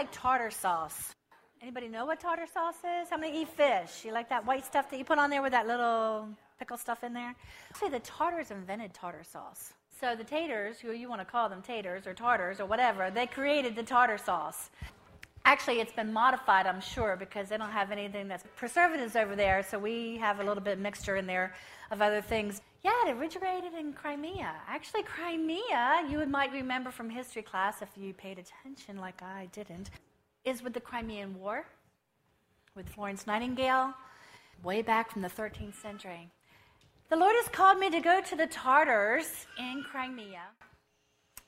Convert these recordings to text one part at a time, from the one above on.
like tartar sauce. Anybody know what tartar sauce is? How many eat fish? You like that white stuff that you put on there with that little pickle stuff in there? Say the Tartars invented tartar sauce. So the taters, who you want to call them taters or tartars or whatever, they created the tartar sauce. Actually, it's been modified, I'm sure, because they don't have anything that's preservatives over there, so we have a little bit mixture in there of other things. Yeah, it originated in Crimea. Actually, Crimea, you might remember from history class if you paid attention like I didn't, is with the Crimean War, with Florence Nightingale, way back from the 13th century. The Lord has called me to go to the Tartars in Crimea.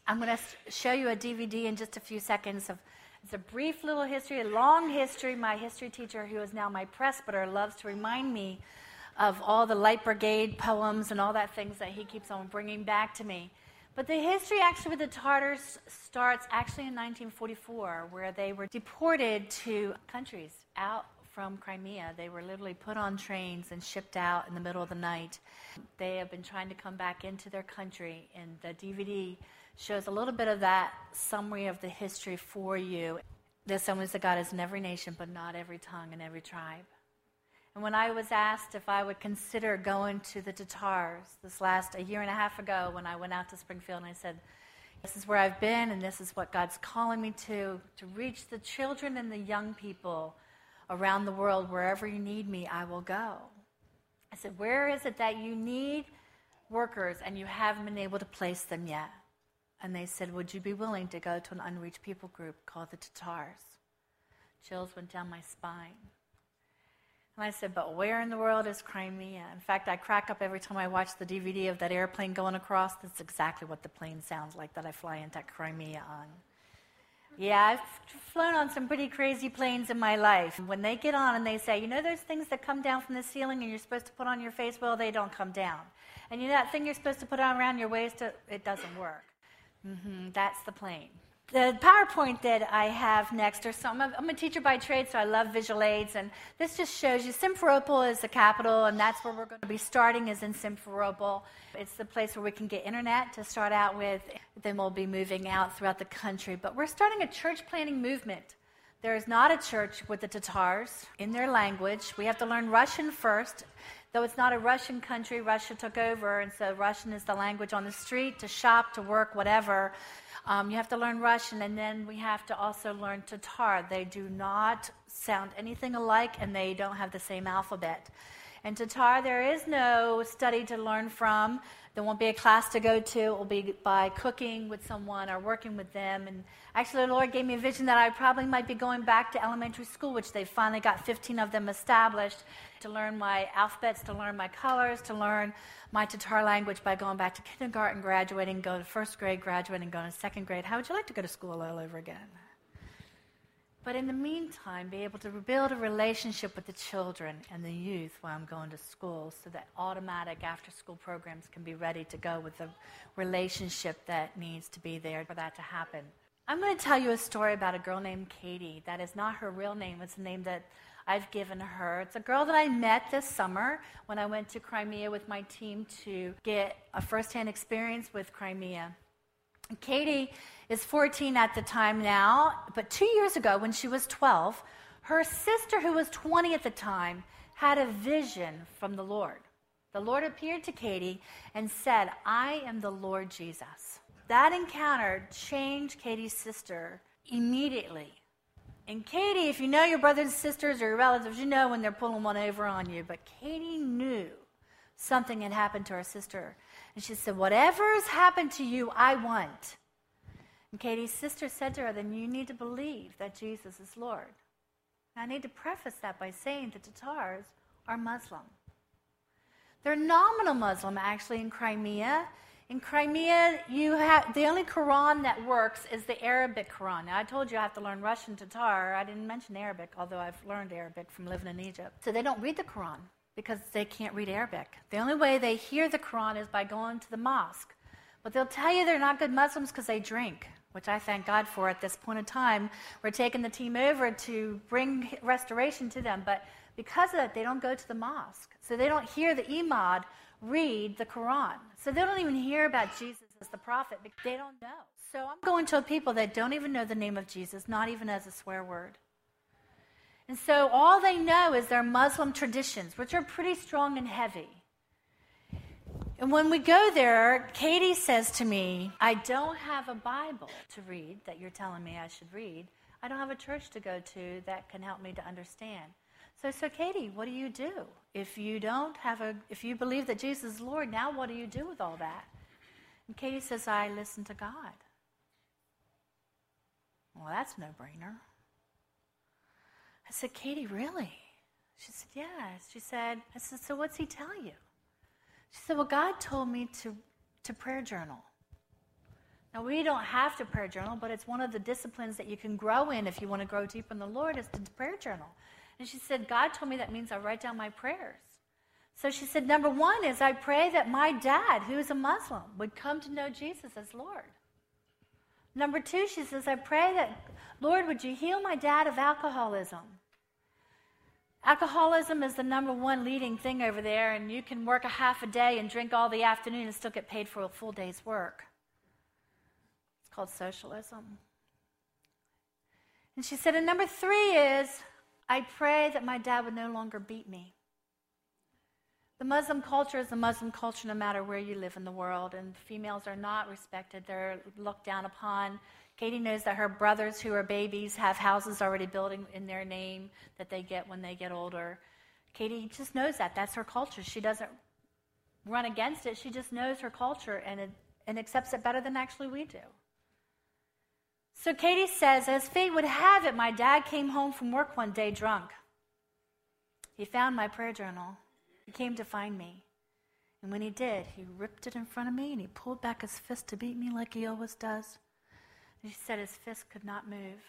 I'm going to show you a DVD in just a few seconds of it's a brief little history, a long history. My history teacher, who is now my presbyter, loves to remind me of all the Light Brigade poems and all that things that he keeps on bringing back to me. But the history actually with the Tartars starts actually in 1944, where they were deported to countries out from Crimea. They were literally put on trains and shipped out in the middle of the night. They have been trying to come back into their country, and the DVD shows a little bit of that summary of the history for you. There's someone that God is in every nation, but not every tongue and every tribe. And when I was asked if I would consider going to the Tatars this last a year and a half ago, when I went out to Springfield, and I said, "This is where I've been, and this is what God's calling me to to reach the children and the young people around the world. Wherever you need me, I will go." I said, "Where is it that you need workers and you haven't been able to place them yet?" And they said, Would you be willing to go to an unreached people group called the Tatars? Chills went down my spine. And I said, But where in the world is Crimea? In fact, I crack up every time I watch the DVD of that airplane going across. That's exactly what the plane sounds like that I fly into Crimea on. Yeah, I've flown on some pretty crazy planes in my life. When they get on and they say, you know those things that come down from the ceiling and you're supposed to put on your face? Well, they don't come down. And you know that thing you're supposed to put on around your waist? It doesn't work. Mm-hmm, that's the plane. The PowerPoint that I have next are some. I'm a teacher by trade, so I love visual aids, and this just shows you Simferopol is the capital, and that's where we're going to be starting. Is in Simferopol. It's the place where we can get internet to start out with. Then we'll be moving out throughout the country. But we're starting a church planting movement. There is not a church with the Tatars in their language. We have to learn Russian first. Though it's not a Russian country, Russia took over, and so Russian is the language on the street, to shop, to work, whatever. Um, you have to learn Russian, and then we have to also learn Tatar. They do not sound anything alike, and they don't have the same alphabet. In Tatar, there is no study to learn from. There won't be a class to go to. It will be by cooking with someone or working with them. And actually, the Lord gave me a vision that I probably might be going back to elementary school, which they finally got 15 of them established, to learn my alphabets, to learn my colors, to learn my Tatar language by going back to kindergarten, graduating, go to first grade, graduating, going to second grade. How would you like to go to school all over again? But in the meantime, be able to build a relationship with the children and the youth while I'm going to school so that automatic after school programs can be ready to go with the relationship that needs to be there for that to happen. I'm going to tell you a story about a girl named Katie. That is not her real name, it's the name that I've given her. It's a girl that I met this summer when I went to Crimea with my team to get a firsthand experience with Crimea. Katie is 14 at the time now, but two years ago, when she was 12, her sister, who was 20 at the time, had a vision from the Lord. The Lord appeared to Katie and said, I am the Lord Jesus. That encounter changed Katie's sister immediately. And Katie, if you know your brothers and sisters or your relatives, you know when they're pulling one over on you. But Katie knew something had happened to her sister. And she said, Whatever's happened to you, I want. And Katie's sister said to her, Then you need to believe that Jesus is Lord. And I need to preface that by saying the Tatars are Muslim. They're nominal Muslim, actually, in Crimea. In Crimea, you have the only Quran that works is the Arabic Quran. Now, I told you I have to learn Russian Tatar. I didn't mention Arabic, although I've learned Arabic from living in Egypt. So they don't read the Quran because they can't read Arabic. The only way they hear the Quran is by going to the mosque. But they'll tell you they're not good Muslims because they drink, which I thank God for at this point in time. We're taking the team over to bring restoration to them. But because of that, they don't go to the mosque. So they don't hear the imam read the Quran. So they don't even hear about Jesus as the prophet because they don't know. So I'm going to people that don't even know the name of Jesus, not even as a swear word. And so all they know is their Muslim traditions, which are pretty strong and heavy. And when we go there, Katie says to me, I don't have a Bible to read that you're telling me I should read. I don't have a church to go to that can help me to understand. So, so Katie, what do you do? If you don't have a, if you believe that Jesus is Lord, now what do you do with all that? And Katie says, I listen to God. Well, that's no brainer. I said, Katie, really? She said, Yes. She said, I said, So what's he tell you? She said, Well, God told me to, to prayer journal. Now, we don't have to prayer journal, but it's one of the disciplines that you can grow in if you want to grow deep in the Lord is to prayer journal. And she said, God told me that means I write down my prayers. So she said, Number one is I pray that my dad, who is a Muslim, would come to know Jesus as Lord. Number two, she says, I pray that, Lord, would you heal my dad of alcoholism? Alcoholism is the number one leading thing over there, and you can work a half a day and drink all the afternoon and still get paid for a full day's work. It's called socialism. And she said, and number three is, I pray that my dad would no longer beat me. The Muslim culture is the Muslim culture no matter where you live in the world, and females are not respected. They're looked down upon. Katie knows that her brothers who are babies have houses already built in their name that they get when they get older. Katie just knows that. That's her culture. She doesn't run against it. She just knows her culture and, it, and accepts it better than actually we do. So Katie says, as fate would have it, my dad came home from work one day drunk. He found my prayer journal. He came to find me. And when he did, he ripped it in front of me and he pulled back his fist to beat me like he always does. And she said his fist could not move.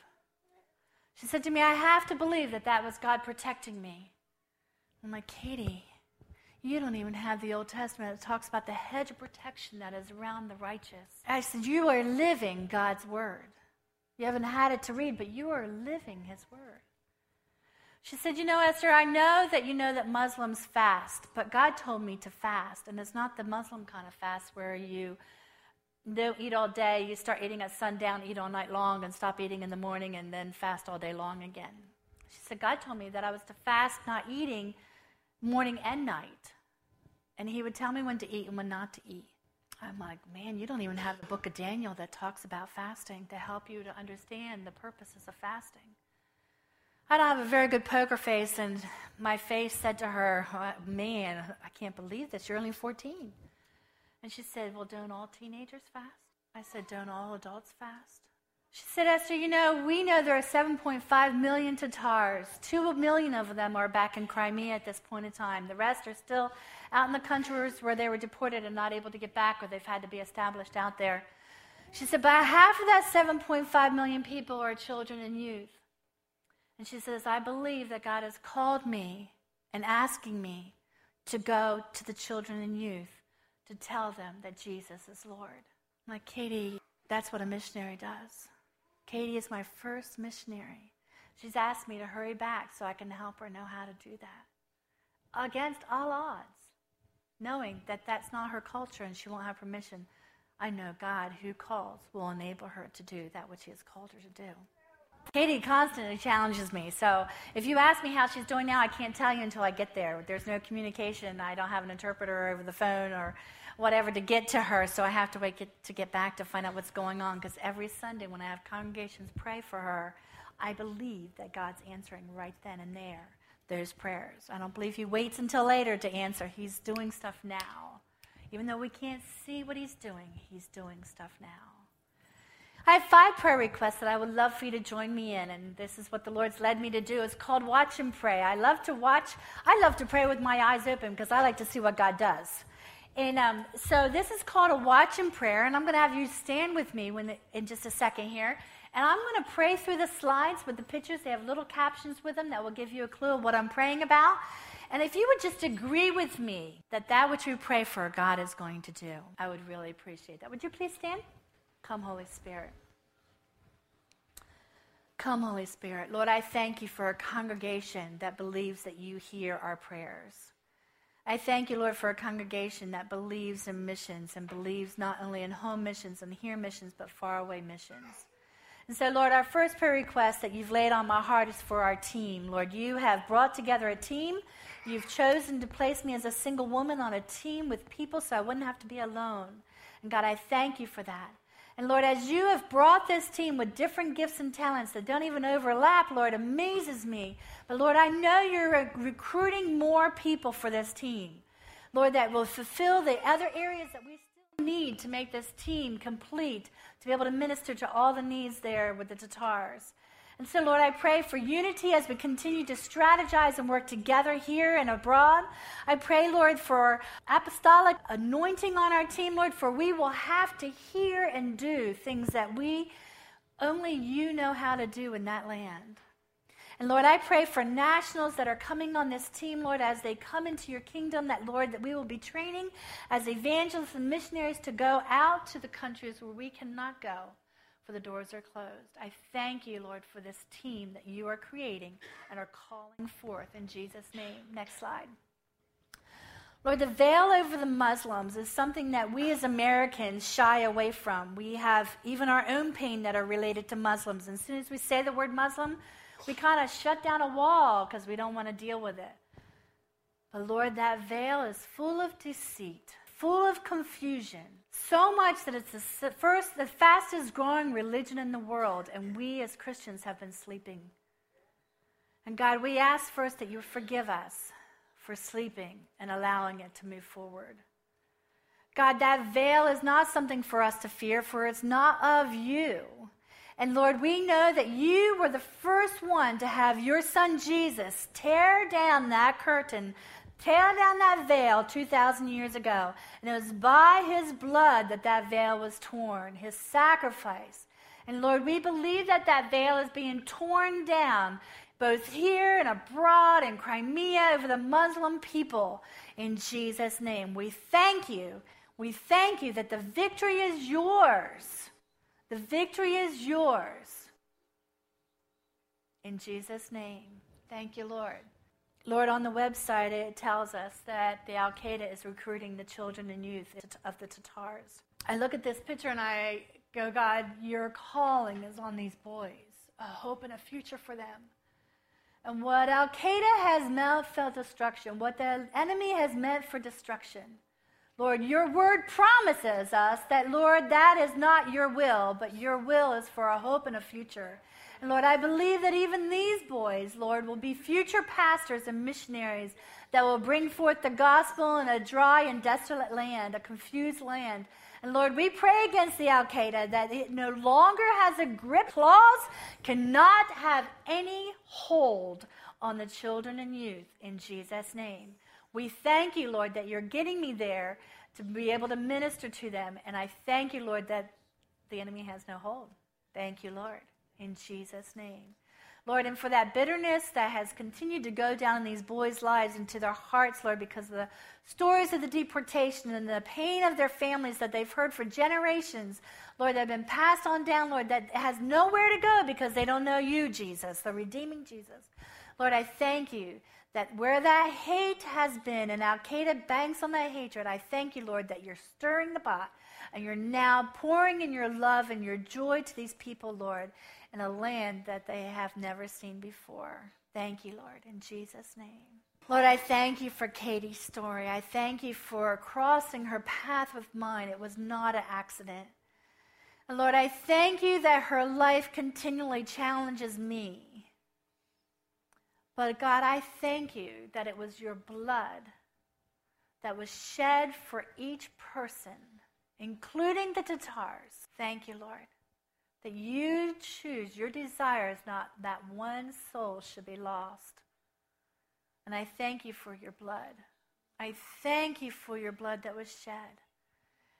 She said to me, I have to believe that that was God protecting me. I'm like, Katie, you don't even have the Old Testament that talks about the hedge of protection that is around the righteous. I said, You are living God's word. You haven't had it to read, but you are living his word. She said, You know, Esther, I know that you know that Muslims fast, but God told me to fast. And it's not the Muslim kind of fast where you don't eat all day, you start eating at sundown, eat all night long, and stop eating in the morning, and then fast all day long again. She said, God told me that I was to fast not eating morning and night. And He would tell me when to eat and when not to eat. I'm like, man, you don't even have the book of Daniel that talks about fasting to help you to understand the purposes of fasting. I don't have a very good poker face, and my face said to her, oh, Man, I can't believe this. You're only 14. And she said, Well, don't all teenagers fast? I said, Don't all adults fast? She said, Esther, you know, we know there are 7.5 million Tatars. Two million of them are back in Crimea at this point in time. The rest are still out in the countries where they were deported and not able to get back, or they've had to be established out there. She said, about half of that 7.5 million people are children and youth. And she says, I believe that God has called me and asking me to go to the children and youth to tell them that Jesus is Lord. Like, Katie, that's what a missionary does. Katie is my first missionary. She's asked me to hurry back so I can help her know how to do that. Against all odds, knowing that that's not her culture and she won't have permission, I know God, who calls, will enable her to do that which He has called her to do. Katie constantly challenges me. So if you ask me how she's doing now, I can't tell you until I get there. There's no communication. I don't have an interpreter over the phone or whatever to get to her. So I have to wait get, to get back to find out what's going on. Because every Sunday when I have congregations pray for her, I believe that God's answering right then and there those prayers. I don't believe He waits until later to answer. He's doing stuff now. Even though we can't see what He's doing, He's doing stuff now. I have five prayer requests that I would love for you to join me in, and this is what the Lord's led me to do. It's called Watch and Pray. I love to watch, I love to pray with my eyes open because I like to see what God does. And um, so this is called a watch and prayer, and I'm going to have you stand with me when, in just a second here. And I'm going to pray through the slides with the pictures. They have little captions with them that will give you a clue of what I'm praying about. And if you would just agree with me that that which we pray for, God is going to do, I would really appreciate that. Would you please stand? Come, Holy Spirit. Come, Holy Spirit. Lord, I thank you for a congregation that believes that you hear our prayers. I thank you, Lord, for a congregation that believes in missions and believes not only in home missions and here missions, but faraway missions. And so, Lord, our first prayer request that you've laid on my heart is for our team. Lord, you have brought together a team. You've chosen to place me as a single woman on a team with people so I wouldn't have to be alone. And God, I thank you for that. And Lord, as you have brought this team with different gifts and talents that don't even overlap, Lord, amazes me. But Lord, I know you're recruiting more people for this team. Lord, that will fulfill the other areas that we still need to make this team complete, to be able to minister to all the needs there with the Tatars. And so, Lord, I pray for unity as we continue to strategize and work together here and abroad. I pray, Lord, for apostolic anointing on our team, Lord, for we will have to hear and do things that we only you know how to do in that land. And Lord, I pray for nationals that are coming on this team, Lord, as they come into your kingdom, that, Lord, that we will be training as evangelists and missionaries to go out to the countries where we cannot go for the doors are closed. I thank you, Lord, for this team that you are creating and are calling forth in Jesus' name. Next slide. Lord, the veil over the Muslims is something that we as Americans shy away from. We have even our own pain that are related to Muslims. And as soon as we say the word Muslim, we kind of shut down a wall because we don't want to deal with it. But Lord, that veil is full of deceit, full of confusion, so much that it's the first, the fastest growing religion in the world, and we as Christians have been sleeping. And God, we ask first that you forgive us for sleeping and allowing it to move forward. God, that veil is not something for us to fear, for it's not of you. And Lord, we know that you were the first one to have your son Jesus tear down that curtain tear down that veil 2,000 years ago. And it was by his blood that that veil was torn, his sacrifice. And Lord, we believe that that veil is being torn down both here and abroad in Crimea over the Muslim people in Jesus' name. We thank you. We thank you that the victory is yours. The victory is yours. In Jesus' name. Thank you, Lord. Lord, on the website, it tells us that the Al Qaeda is recruiting the children and youth of the Tatars. I look at this picture and I go, God, your calling is on these boys, a hope and a future for them. And what Al Qaeda has meant for destruction, what the enemy has meant for destruction, Lord, your word promises us that, Lord, that is not your will, but your will is for a hope and a future. And Lord, I believe that even these boys, Lord, will be future pastors and missionaries that will bring forth the gospel in a dry and desolate land, a confused land. And Lord, we pray against the Al Qaeda that it no longer has a grip. Claws cannot have any hold on the children and youth in Jesus' name. We thank you, Lord, that you're getting me there to be able to minister to them. And I thank you, Lord, that the enemy has no hold. Thank you, Lord in Jesus' name. Lord, and for that bitterness that has continued to go down in these boys' lives into their hearts, Lord, because of the stories of the deportation and the pain of their families that they've heard for generations, Lord, that have been passed on down, Lord, that has nowhere to go because they don't know you, Jesus, the redeeming Jesus. Lord, I thank you that where that hate has been and Al Qaeda banks on that hatred, I thank you, Lord, that you're stirring the pot and you're now pouring in your love and your joy to these people, Lord in a land that they have never seen before. Thank you, Lord, in Jesus' name. Lord, I thank you for Katie's story. I thank you for crossing her path with mine. It was not an accident. And Lord, I thank you that her life continually challenges me. But God, I thank you that it was your blood that was shed for each person, including the Tatars. Thank you, Lord that you choose, your desire is not that one soul should be lost. And I thank you for your blood. I thank you for your blood that was shed.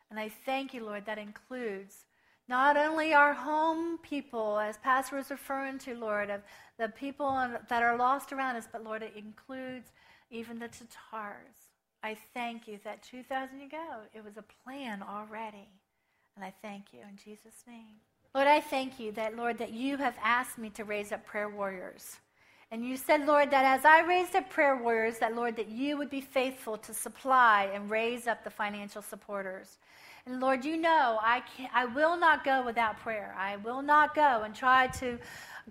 And I thank you, Lord, that includes not only our home people, as Pastor was referring to, Lord, of the people that are lost around us, but Lord, it includes even the Tatars. I thank you that 2,000 years ago, it was a plan already. And I thank you in Jesus' name. Lord, I thank you that, Lord, that you have asked me to raise up prayer warriors. And you said, Lord, that as I raised up prayer warriors, that, Lord, that you would be faithful to supply and raise up the financial supporters. And Lord, you know I, can, I will not go without prayer. I will not go and try to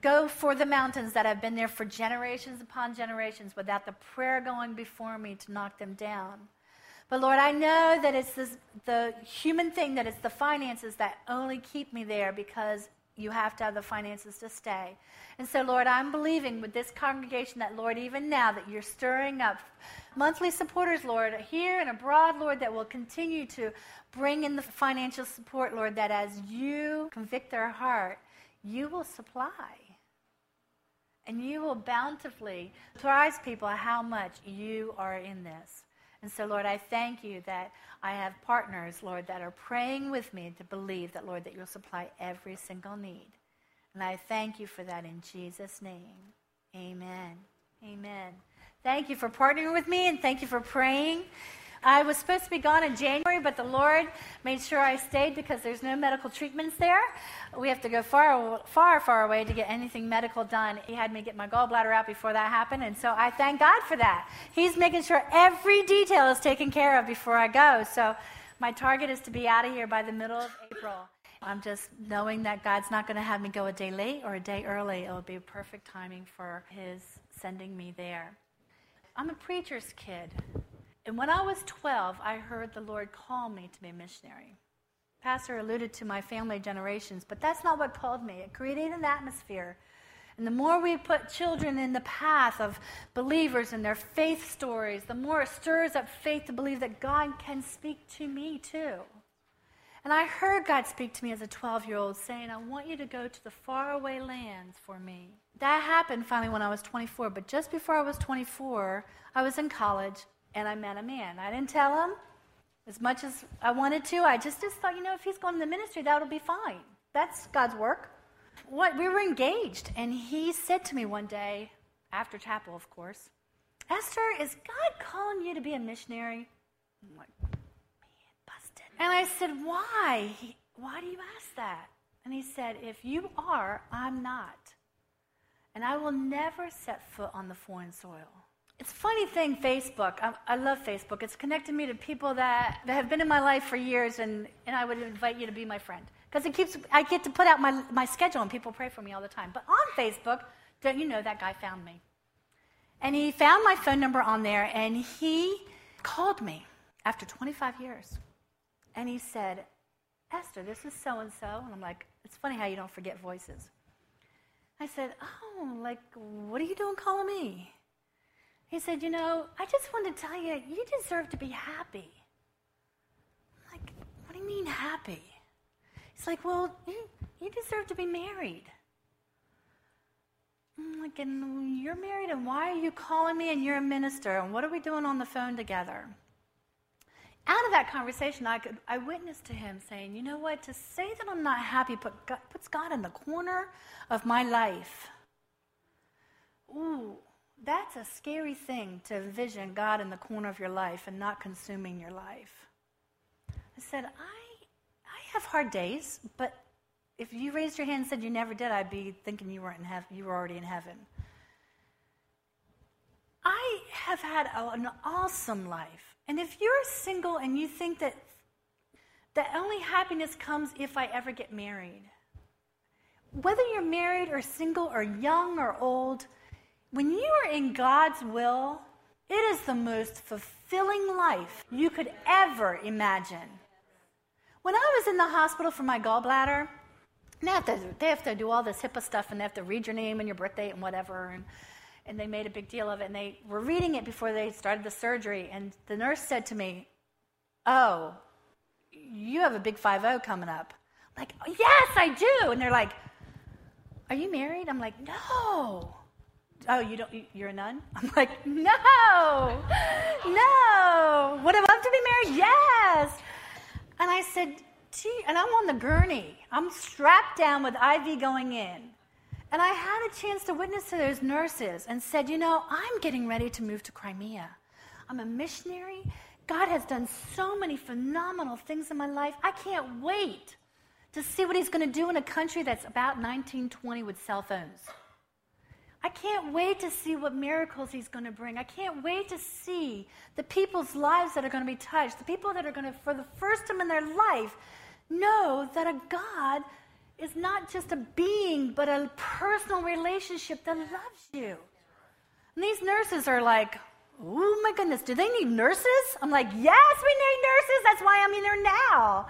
go for the mountains that have been there for generations upon generations without the prayer going before me to knock them down. But Lord, I know that it's this, the human thing, that it's the finances that only keep me there because you have to have the finances to stay. And so, Lord, I'm believing with this congregation that, Lord, even now that you're stirring up monthly supporters, Lord, here and abroad, Lord, that will continue to bring in the financial support, Lord, that as you convict their heart, you will supply. And you will bountifully surprise people how much you are in this. And so, Lord, I thank you that I have partners, Lord, that are praying with me to believe that, Lord, that you'll supply every single need. And I thank you for that in Jesus' name. Amen. Amen. Thank you for partnering with me and thank you for praying. I was supposed to be gone in January, but the Lord made sure I stayed because there's no medical treatments there. We have to go far, far, far away to get anything medical done. He had me get my gallbladder out before that happened, and so I thank God for that. He's making sure every detail is taken care of before I go. So my target is to be out of here by the middle of April. I'm just knowing that God's not going to have me go a day late or a day early. It will be perfect timing for His sending me there. I'm a preacher's kid. And when I was 12, I heard the Lord call me to be a missionary. Pastor alluded to my family generations, but that's not what called me. It created an atmosphere. And the more we put children in the path of believers and their faith stories, the more it stirs up faith to believe that God can speak to me too. And I heard God speak to me as a 12 year old saying, I want you to go to the faraway lands for me. That happened finally when I was 24, but just before I was 24, I was in college and I met a man. I didn't tell him as much as I wanted to. I just, just thought, you know, if he's going to the ministry, that'll be fine. That's God's work. What we were engaged, and he said to me one day, after chapel, of course, Esther, is God calling you to be a missionary? I'm like, man, busted. And I said, why? He, why do you ask that? And he said, if you are, I'm not. And I will never set foot on the foreign soil. It's a funny thing, Facebook. I, I, love Facebook. It's connected me to people that, that have been in my life for years, and, and I would invite you to be my friend. Because it keeps, I get to put out my, my schedule, and people pray for me all the time. But on Facebook, don't you know that guy found me? And he found my phone number on there, and he called me after 25 years. And he said, Esther, this is so and so. And I'm like, it's funny how you don't forget voices. I said, Oh, like, what are you doing calling me? He said, You know, I just want to tell you, you deserve to be happy. I'm like, What do you mean happy? He's like, Well, you, deserve to be married. I'm like, And you're married, and why are you calling me? And you're a minister, and what are we doing on the phone together? Out of that conversation, I, could, I witnessed to him saying, You know what? To say that I'm not happy put God, puts God in the corner of my life. Ooh, that's a scary thing to envision God in the corner of your life and not consuming your life. I said, I, I have hard days, but if you raised your hand and said you never did, I'd be thinking you weren't in. You were already in heaven. I have had a, an awesome life. And if you're single and you think that that only happiness comes if I ever get married, whether you're married or single or young or old, when you are in God's will, it is the most fulfilling life you could ever imagine. When I was in the hospital for my gallbladder, they have, to, they have to do all this HIPAA stuff and they have to read your name and your birth date and whatever. And, and they made a big deal of it. And they were reading it before they started the surgery. And the nurse said to me, Oh, you have a big 5 0 coming up. I'm like, Yes, I do. And they're like, Are you married? I'm like, No oh, you don't, you're a nun? I'm like, no, no. Would I love to be married? Yes. And I said, gee, and I'm on the gurney. I'm strapped down with IV going in. And I had a chance to witness to those nurses and said, you know, I'm getting ready to move to Crimea. I'm a missionary. God has done so many phenomenal things in my life. I can't wait to see what He's going to do in a country that's about 1920 with cell phones. I can't wait to see what miracles he's going to bring. I can't wait to see the people's lives that are going to be touched, the people that are going to, for the first time in their life, know that a God is not just a being, but a personal relationship that loves you. And these nurses are like, oh my goodness, do they need nurses? I'm like, yes, we need nurses. That's why I'm in there now.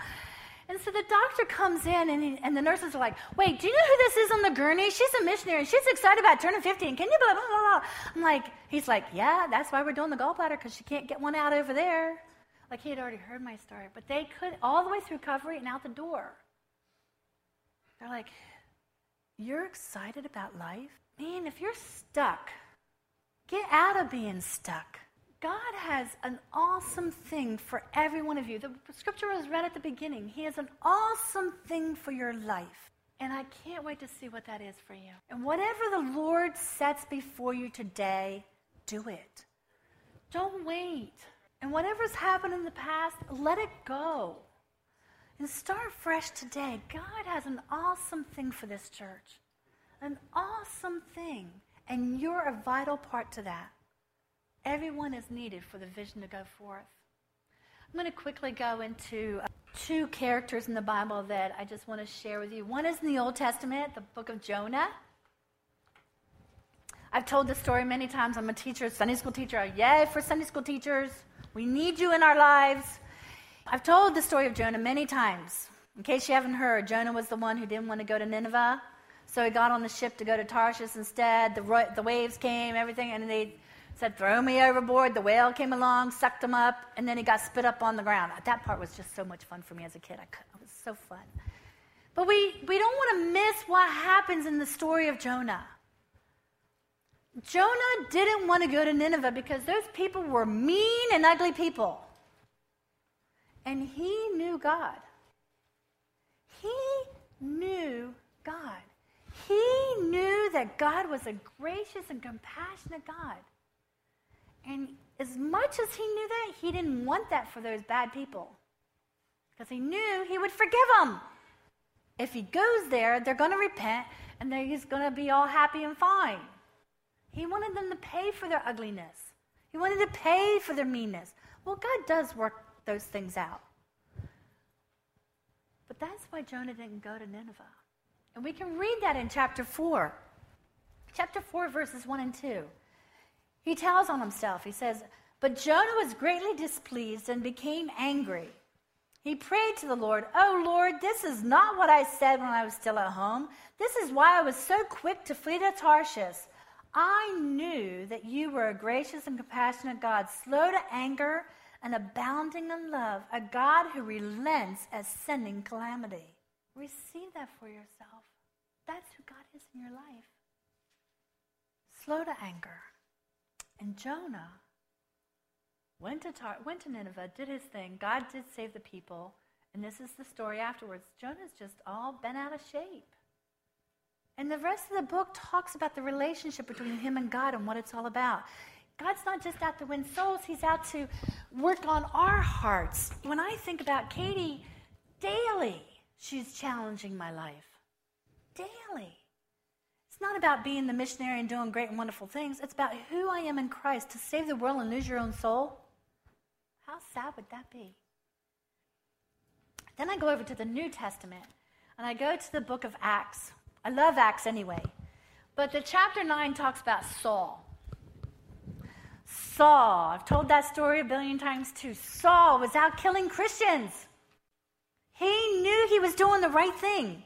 And so the doctor comes in, and, he, and the nurses are like, Wait, do you know who this is on the gurney? She's a missionary. and She's excited about turning 15. Can you blah, blah, blah, blah? I'm like, He's like, Yeah, that's why we're doing the gallbladder, because she can't get one out over there. Like he had already heard my story. But they could, all the way through recovery and out the door. They're like, You're excited about life? Man, if you're stuck, get out of being stuck. God has an awesome thing for every one of you. The scripture was read at the beginning. He has an awesome thing for your life. And I can't wait to see what that is for you. And whatever the Lord sets before you today, do it. Don't wait. And whatever's happened in the past, let it go. And start fresh today. God has an awesome thing for this church. An awesome thing. And you're a vital part to that. Everyone is needed for the vision to go forth. I'm going to quickly go into uh, two characters in the Bible that I just want to share with you. One is in the Old Testament, the book of Jonah. I've told this story many times. I'm a teacher, Sunday school teacher. Yay for Sunday school teachers. We need you in our lives. I've told the story of Jonah many times. In case you haven't heard, Jonah was the one who didn't want to go to Nineveh. So he got on the ship to go to Tarshish instead. The, the waves came, everything, and they said, Throw me overboard. The whale came along, sucked him up, and then he got spit up on the ground. Uh, that part was just so much fun for me as a kid. I could, it was so fun. But we, we don't want to miss what happens in the story of Jonah. Jonah didn't want to go to Nineveh because those people were mean and ugly people. And he knew God. He knew God. He knew that God was a gracious and compassionate God. And as much as he knew that, he didn't want that for those bad people. Because he knew he would forgive them. If he goes there, they're going to repent and he's going to be all happy and fine. He wanted them to pay for their ugliness, he wanted to pay for their meanness. Well, God does work those things out. But that's why Jonah didn't go to Nineveh. And we can read that in chapter 4. Chapter 4, verses 1 and 2. He tells on himself, he says, But Jonah was greatly displeased and became angry. He prayed to the Lord, Oh Lord, this is not what I said when I was still at home. This is why I was so quick to flee to Tarshish. I knew that you were a gracious and compassionate God, slow to anger and abounding in love, a God who relents at sending calamity. Receive that for yourself. That's who God is in your life. Slow to anger and Jonah went to, Tar- went to Nineveh, did his thing. God did save the people. And this is the story afterwards. Jonah's just all bent out of shape. And the rest of the book talks about the relationship between him and God and what it's all about. God's not just out to win souls, He's out to work on our hearts. When I think about Katie, daily she's challenging my life. Daily not about being the missionary and doing great and wonderful things. It's about who I am in Christ to save the world and lose your own soul. How sad would that be? Then I go over to the New Testament and I go to the book of Acts. I love Acts anyway. But the chapter 9 talks about Saul. Saul, I've told that story a billion times too. Saul was out killing Christians. He knew he was doing the right thing,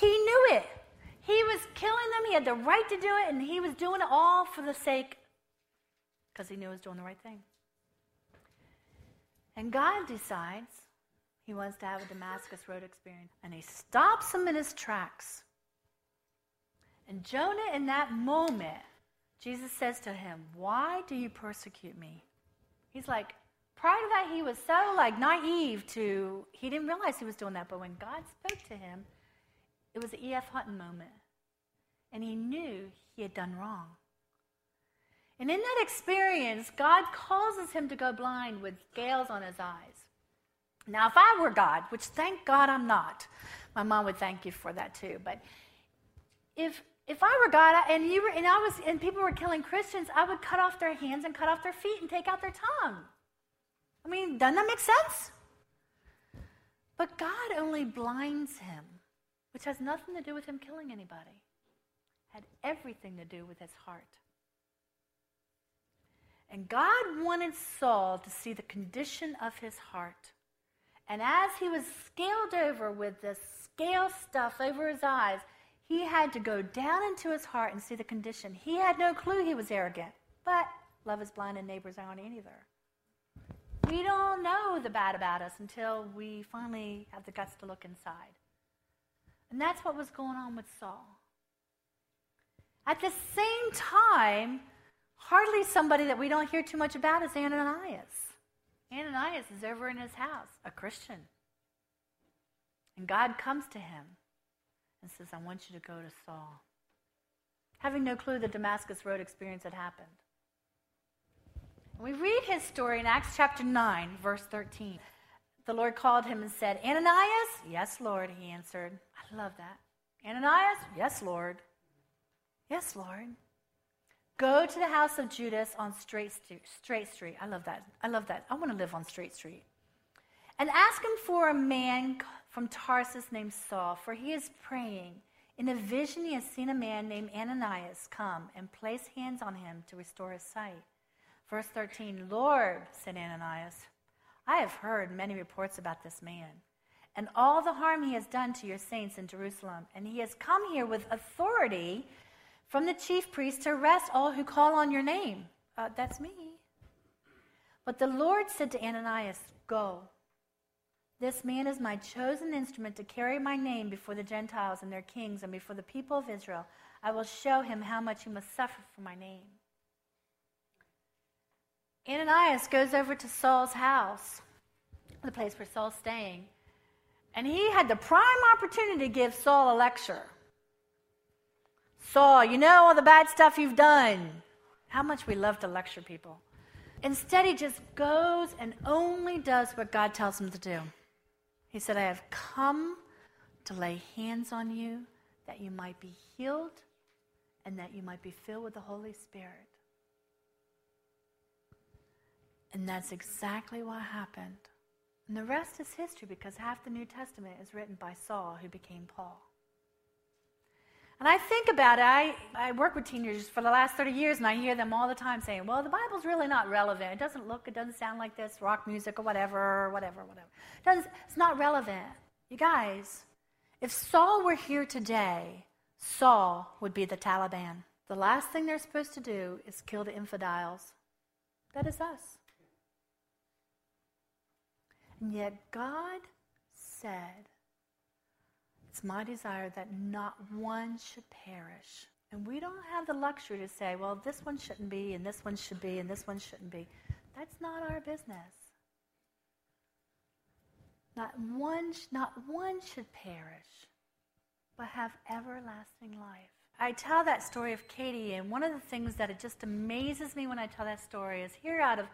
he knew it. He was killing them. He had the right to do it, and he was doing it all for the sake because he knew he was doing the right thing. And God decides he wants to have a Damascus Road experience, and he stops him in his tracks. And Jonah, in that moment, Jesus says to him, Why do you persecute me? He's like, prior to that, he was so like naive to, he didn't realize he was doing that. But when God spoke to him, it was an E.F. Hutton moment. And he knew he had done wrong. And in that experience, God causes him to go blind with scales on his eyes. Now, if I were God, which thank God I'm not, my mom would thank you for that too, but if, If I were God and you were and I was and people were killing Christians, I would cut off their hands and cut off their feet and take out their tongue. I mean, doesn't that make sense? But God only blinds him, which has nothing to do with him killing anybody. Had everything to do with his heart. And God wanted Saul to see the condition of his heart. And as he was scaled over with this scale stuff over his eyes, he had to go down into his heart and see the condition. He had no clue he was arrogant, but love is blind and neighbors aren't either. We don't know the bad about us until we finally have the guts to look inside. And that's what was going on with Saul. At the same time, hardly somebody that we don't hear too much about is Ananias. Ananias is over in his house, a Christian. And God comes to him and says, I want you to go to Saul. Having no clue the Damascus Road experience had happened. We read his story in Acts chapter 9, verse 13. The Lord called him and said, Ananias? Yes, Lord, he answered. I love that. Ananias? Yes, Lord. Yes, Lord. Go to the house of Judas on Straight Street. Straight Street. I love that. I love that. I want to live on Straight Street. And ask him for a man from Tarsus named Saul, for he is praying. In a vision, he has seen a man named Ananias come and place hands on him to restore his sight. Verse 13 Lord, said Ananias, I have heard many reports about this man and all the harm he has done to your saints in Jerusalem, and he has come here with authority from the chief priest to arrest all who call on your name. Uh, that's me. But the Lord said to Ananias, Go. This man is my chosen instrument to carry my name before the Gentiles and their kings and before the people of Israel. I will show him how much he must suffer for my name. Ananias goes over to Saul's house, the place where Saul's staying, and he had the prime opportunity to give Saul a lecture. Saul, you know all the bad stuff you've done. How much we love to lecture people. Instead, he just goes and only does what God tells him to do. He said, I have come to lay hands on you that you might be healed and that you might be filled with the Holy Spirit. And that's exactly what happened. And the rest is history because half the New Testament is written by Saul, who became Paul. And I think about it. I, I work with teenagers for the last 30 years, and I hear them all the time saying, well, the Bible's really not relevant. It doesn't look, it doesn't sound like this, rock music or whatever, whatever, whatever. It doesn't, it's not relevant. You guys, if Saul were here today, Saul would be the Taliban. The last thing they're supposed to do is kill the infidels. That is us. And yet God said, it's my desire that not one should perish. And we don't have the luxury to say, well, this one shouldn't be, and this one should be, and this one shouldn't be. That's not our business. Not one, not one should perish, but have everlasting life. I tell that story of Katie, and one of the things that it just amazes me when I tell that story is here out of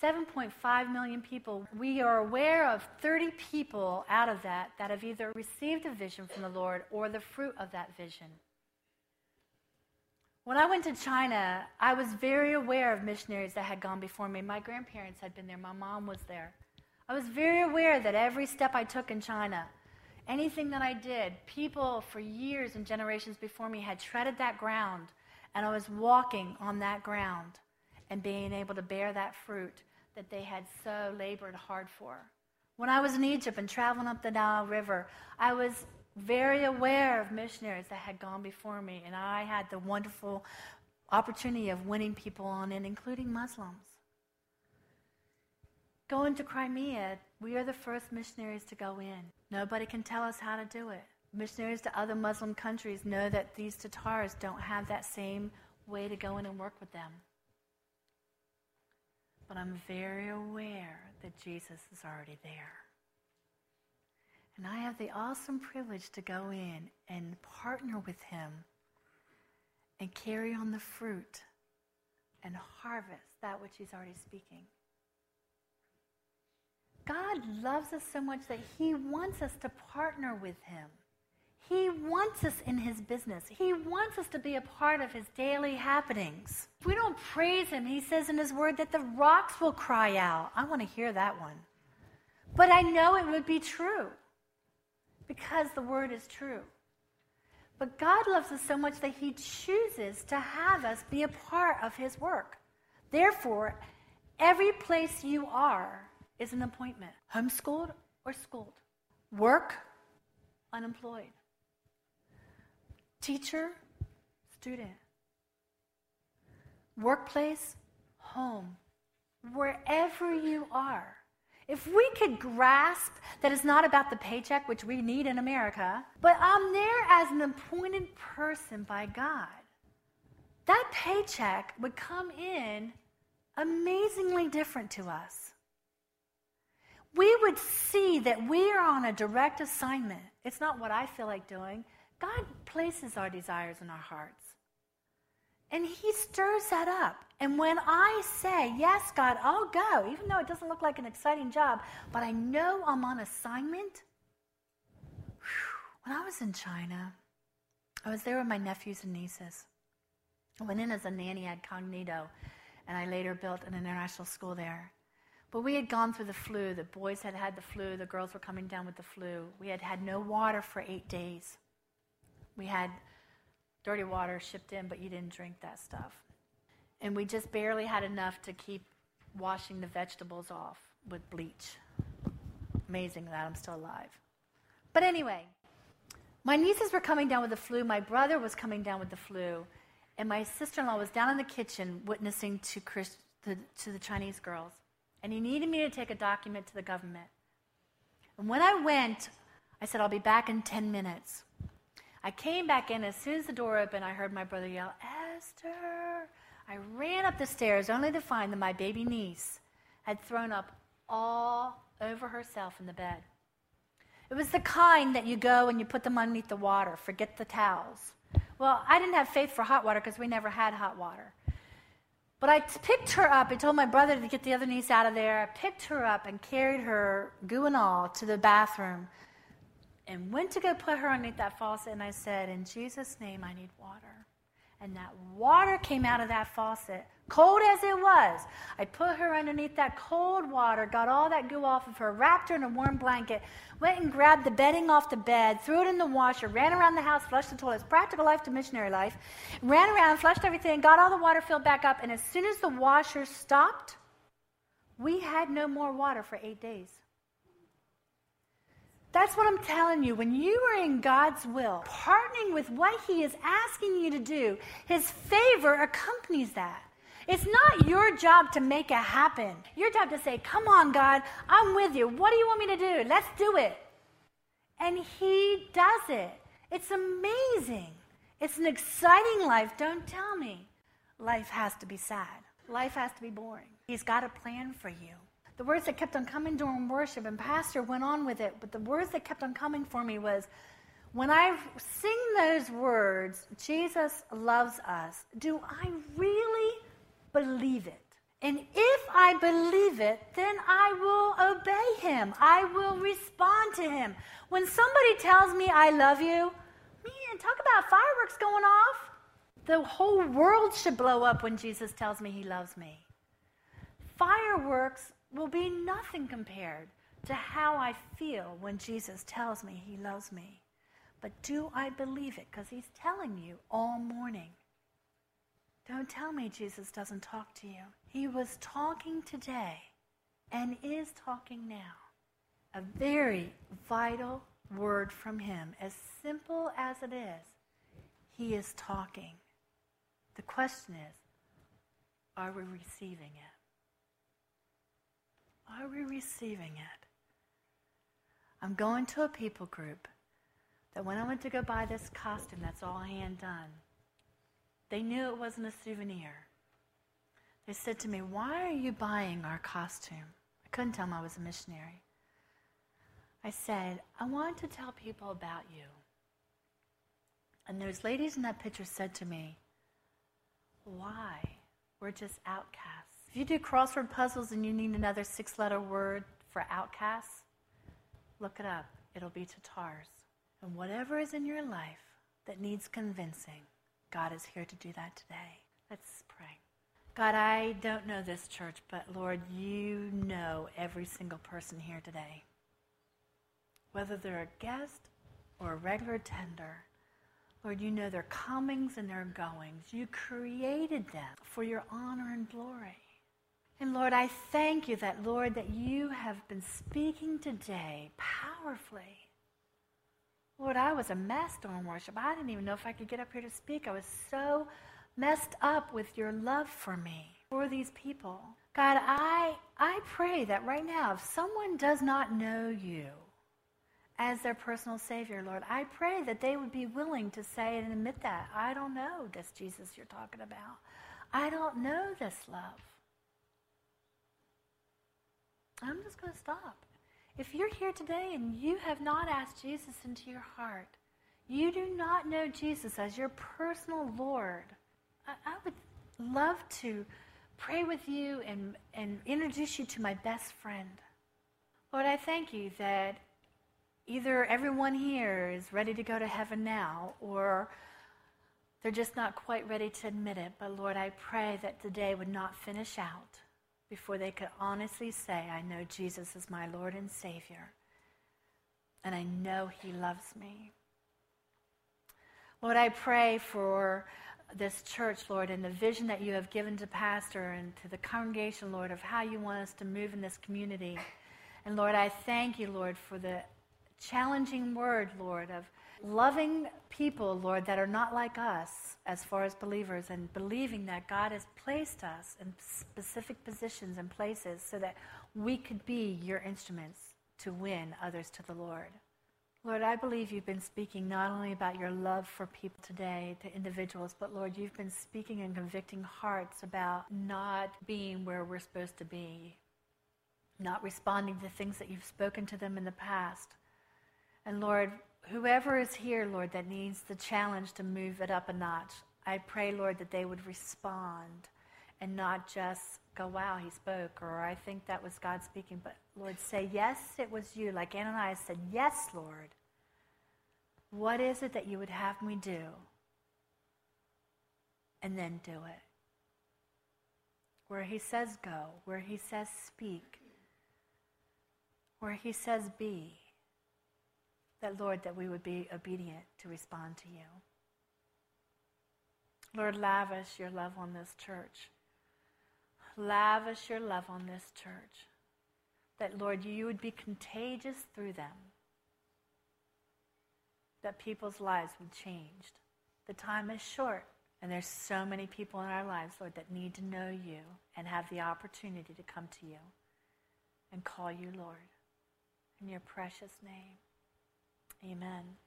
7.5 million people, we are aware of 30 people out of that that have either received a vision from the Lord or the fruit of that vision. When I went to China, I was very aware of missionaries that had gone before me. My grandparents had been there, my mom was there. I was very aware that every step I took in China, anything that I did, people for years and generations before me had treaded that ground, and I was walking on that ground and being able to bear that fruit that they had so labored hard for. When I was in Egypt and traveling up the Nile River, I was very aware of missionaries that had gone before me, and I had the wonderful opportunity of winning people on in, including Muslims. Going to Crimea, we are the first missionaries to go in. Nobody can tell us how to do it. Missionaries to other Muslim countries know that these Tatars don't have that same way to go in and work with them but I'm very aware that Jesus is already there. And I have the awesome privilege to go in and partner with him and carry on the fruit and harvest that which he's already speaking. God loves us so much that he wants us to partner with him. He wants us in His business. He wants us to be a part of His daily happenings. If we don't praise Him, He says in His Word that the rocks will cry out. I want to hear that one. But I know it would be true because the Word is true. But God loves us so much that He chooses to have us be a part of His work. Therefore, every place you are is an appointment homeschooled or schooled, work, unemployed, teacher, student, workplace, home, wherever you are. If we could grasp that it's not about the paycheck, which we need in America, but I'm there as an appointed person by God, that paycheck would come in amazingly different to us. We would see that we are on a direct assignment. It's not what I feel like doing. God places our desires in our hearts. And He stirs that up. And when I say, Yes, God, I'll go, even though it doesn't look like an exciting job, but I know I'm on assignment. When I was in China, I was there with my nephews and nieces. I went in as a nanny at Cognito, and I later built an international school there. But we had gone through the flu. The boys had had the flu. The girls were coming down with the flu. We had had no water for eight days. We had dirty water shipped in, but you didn't drink that stuff. And we just barely had enough to keep washing the vegetables off with bleach. Amazing that I'm still alive. But anyway, my nieces were coming down with the flu. My brother was coming down with the flu. And my sister in law was down in the kitchen witnessing to, Chris, to, to the Chinese girls. And he needed me to take a document to the government. And when I went, I said, I'll be back in 10 minutes. I came back in. As soon as the door opened, I heard my brother yell, Esther. I ran up the stairs only to find that my baby niece had thrown up all over herself in the bed. It was the kind that you go and you put them underneath the water, forget the towels. Well, I didn't have faith for hot water because we never had hot water. But I picked her up. I told my brother to get the other niece out of there. I picked her up and carried her, goo and all, to the bathroom and went to go put her underneath that faucet, and I said, In Jesus' name, I need water. And that water came out of that faucet, cold as it was. I put her underneath that cold water, got all that goo off of her, wrapped her in a warm blanket, went and grabbed the bedding off the bed, threw it in the washer, ran around the house, flushed the toilets, practical life to missionary life, ran around, flushed everything, got all the water filled back up, and as soon as the washer stopped, we had no more water for eight days. That's what I'm telling you. When you are in God's will, partnering with what He is asking you to do, His favor accompanies that. It's not your job to make it happen. Your job to say, Come on, God, I'm with you. What do you want me to do? Let's do it. And He does it. It's amazing. It's an exciting life. Don't tell me life has to be sad, life has to be boring. He's got a plan for you. The words that kept on coming during worship, and Pastor went on with it, but the words that kept on coming for me was when I sing those words, Jesus loves us, do I really believe it? And if I believe it, then I will obey him. I will respond to him. When somebody tells me I love you, man, talk about fireworks going off. The whole world should blow up when Jesus tells me he loves me. Fireworks will be nothing compared to how I feel when Jesus tells me he loves me. But do I believe it? Because he's telling you all morning. Don't tell me Jesus doesn't talk to you. He was talking today and is talking now. A very vital word from him, as simple as it is. He is talking. The question is, are we receiving it? Are we receiving it? I'm going to a people group that when I went to go buy this costume, that's all hand done. They knew it wasn't a souvenir. They said to me, Why are you buying our costume? I couldn't tell them I was a missionary. I said, I want to tell people about you. And those ladies in that picture said to me, Why? We're just outcasts. If you do crossword puzzles and you need another six letter word for outcasts, look it up. It'll be Tatars. And whatever is in your life that needs convincing, God is here to do that today. Let's pray. God, I don't know this church, but Lord, you know every single person here today. Whether they're a guest or a regular tender, Lord, you know their comings and their goings. You created them for your honor and glory. And Lord, I thank you that, Lord, that you have been speaking today powerfully. Lord, I was a mess during worship. I didn't even know if I could get up here to speak. I was so messed up with your love for me, for these people. God, I, I pray that right now, if someone does not know you as their personal Savior, Lord, I pray that they would be willing to say and admit that. I don't know this Jesus you're talking about. I don't know this love. Just going to stop. If you're here today and you have not asked Jesus into your heart, you do not know Jesus as your personal Lord, I, I would love to pray with you and, and introduce you to my best friend. Lord, I thank you that either everyone here is ready to go to heaven now or they're just not quite ready to admit it. But Lord, I pray that today would not finish out before they could honestly say, I know Jesus is my Lord and Savior, and I know He loves me. Lord, I pray for this church, Lord, and the vision that you have given to Pastor and to the congregation, Lord, of how you want us to move in this community. And Lord, I thank you, Lord, for the challenging word, Lord, of loving people, Lord, that are not like us as far as believers and believing that God has placed us in specific positions and places so that we could be your instruments to win others to the Lord. Lord, I believe you've been speaking not only about your love for people today, to individuals, but Lord, you've been speaking and convicting hearts about not being where we're supposed to be, not responding to things that you've spoken to them in the past. And Lord, whoever is here, Lord, that needs the challenge to move it up a notch, I pray, Lord, that they would respond and not just go, wow, he spoke, or I think that was God speaking, but Lord, say, yes, it was you. Like Ananias said, yes, Lord. What is it that you would have me do? And then do it. Where he says go, where he says speak, where he says be, that, Lord, that we would be obedient to respond to you. Lord, lavish your love on this church. Lavish your love on this church that, Lord, you would be contagious through them, that people's lives would change. The time is short, and there's so many people in our lives, Lord, that need to know you and have the opportunity to come to you and call you Lord. In your precious name, amen.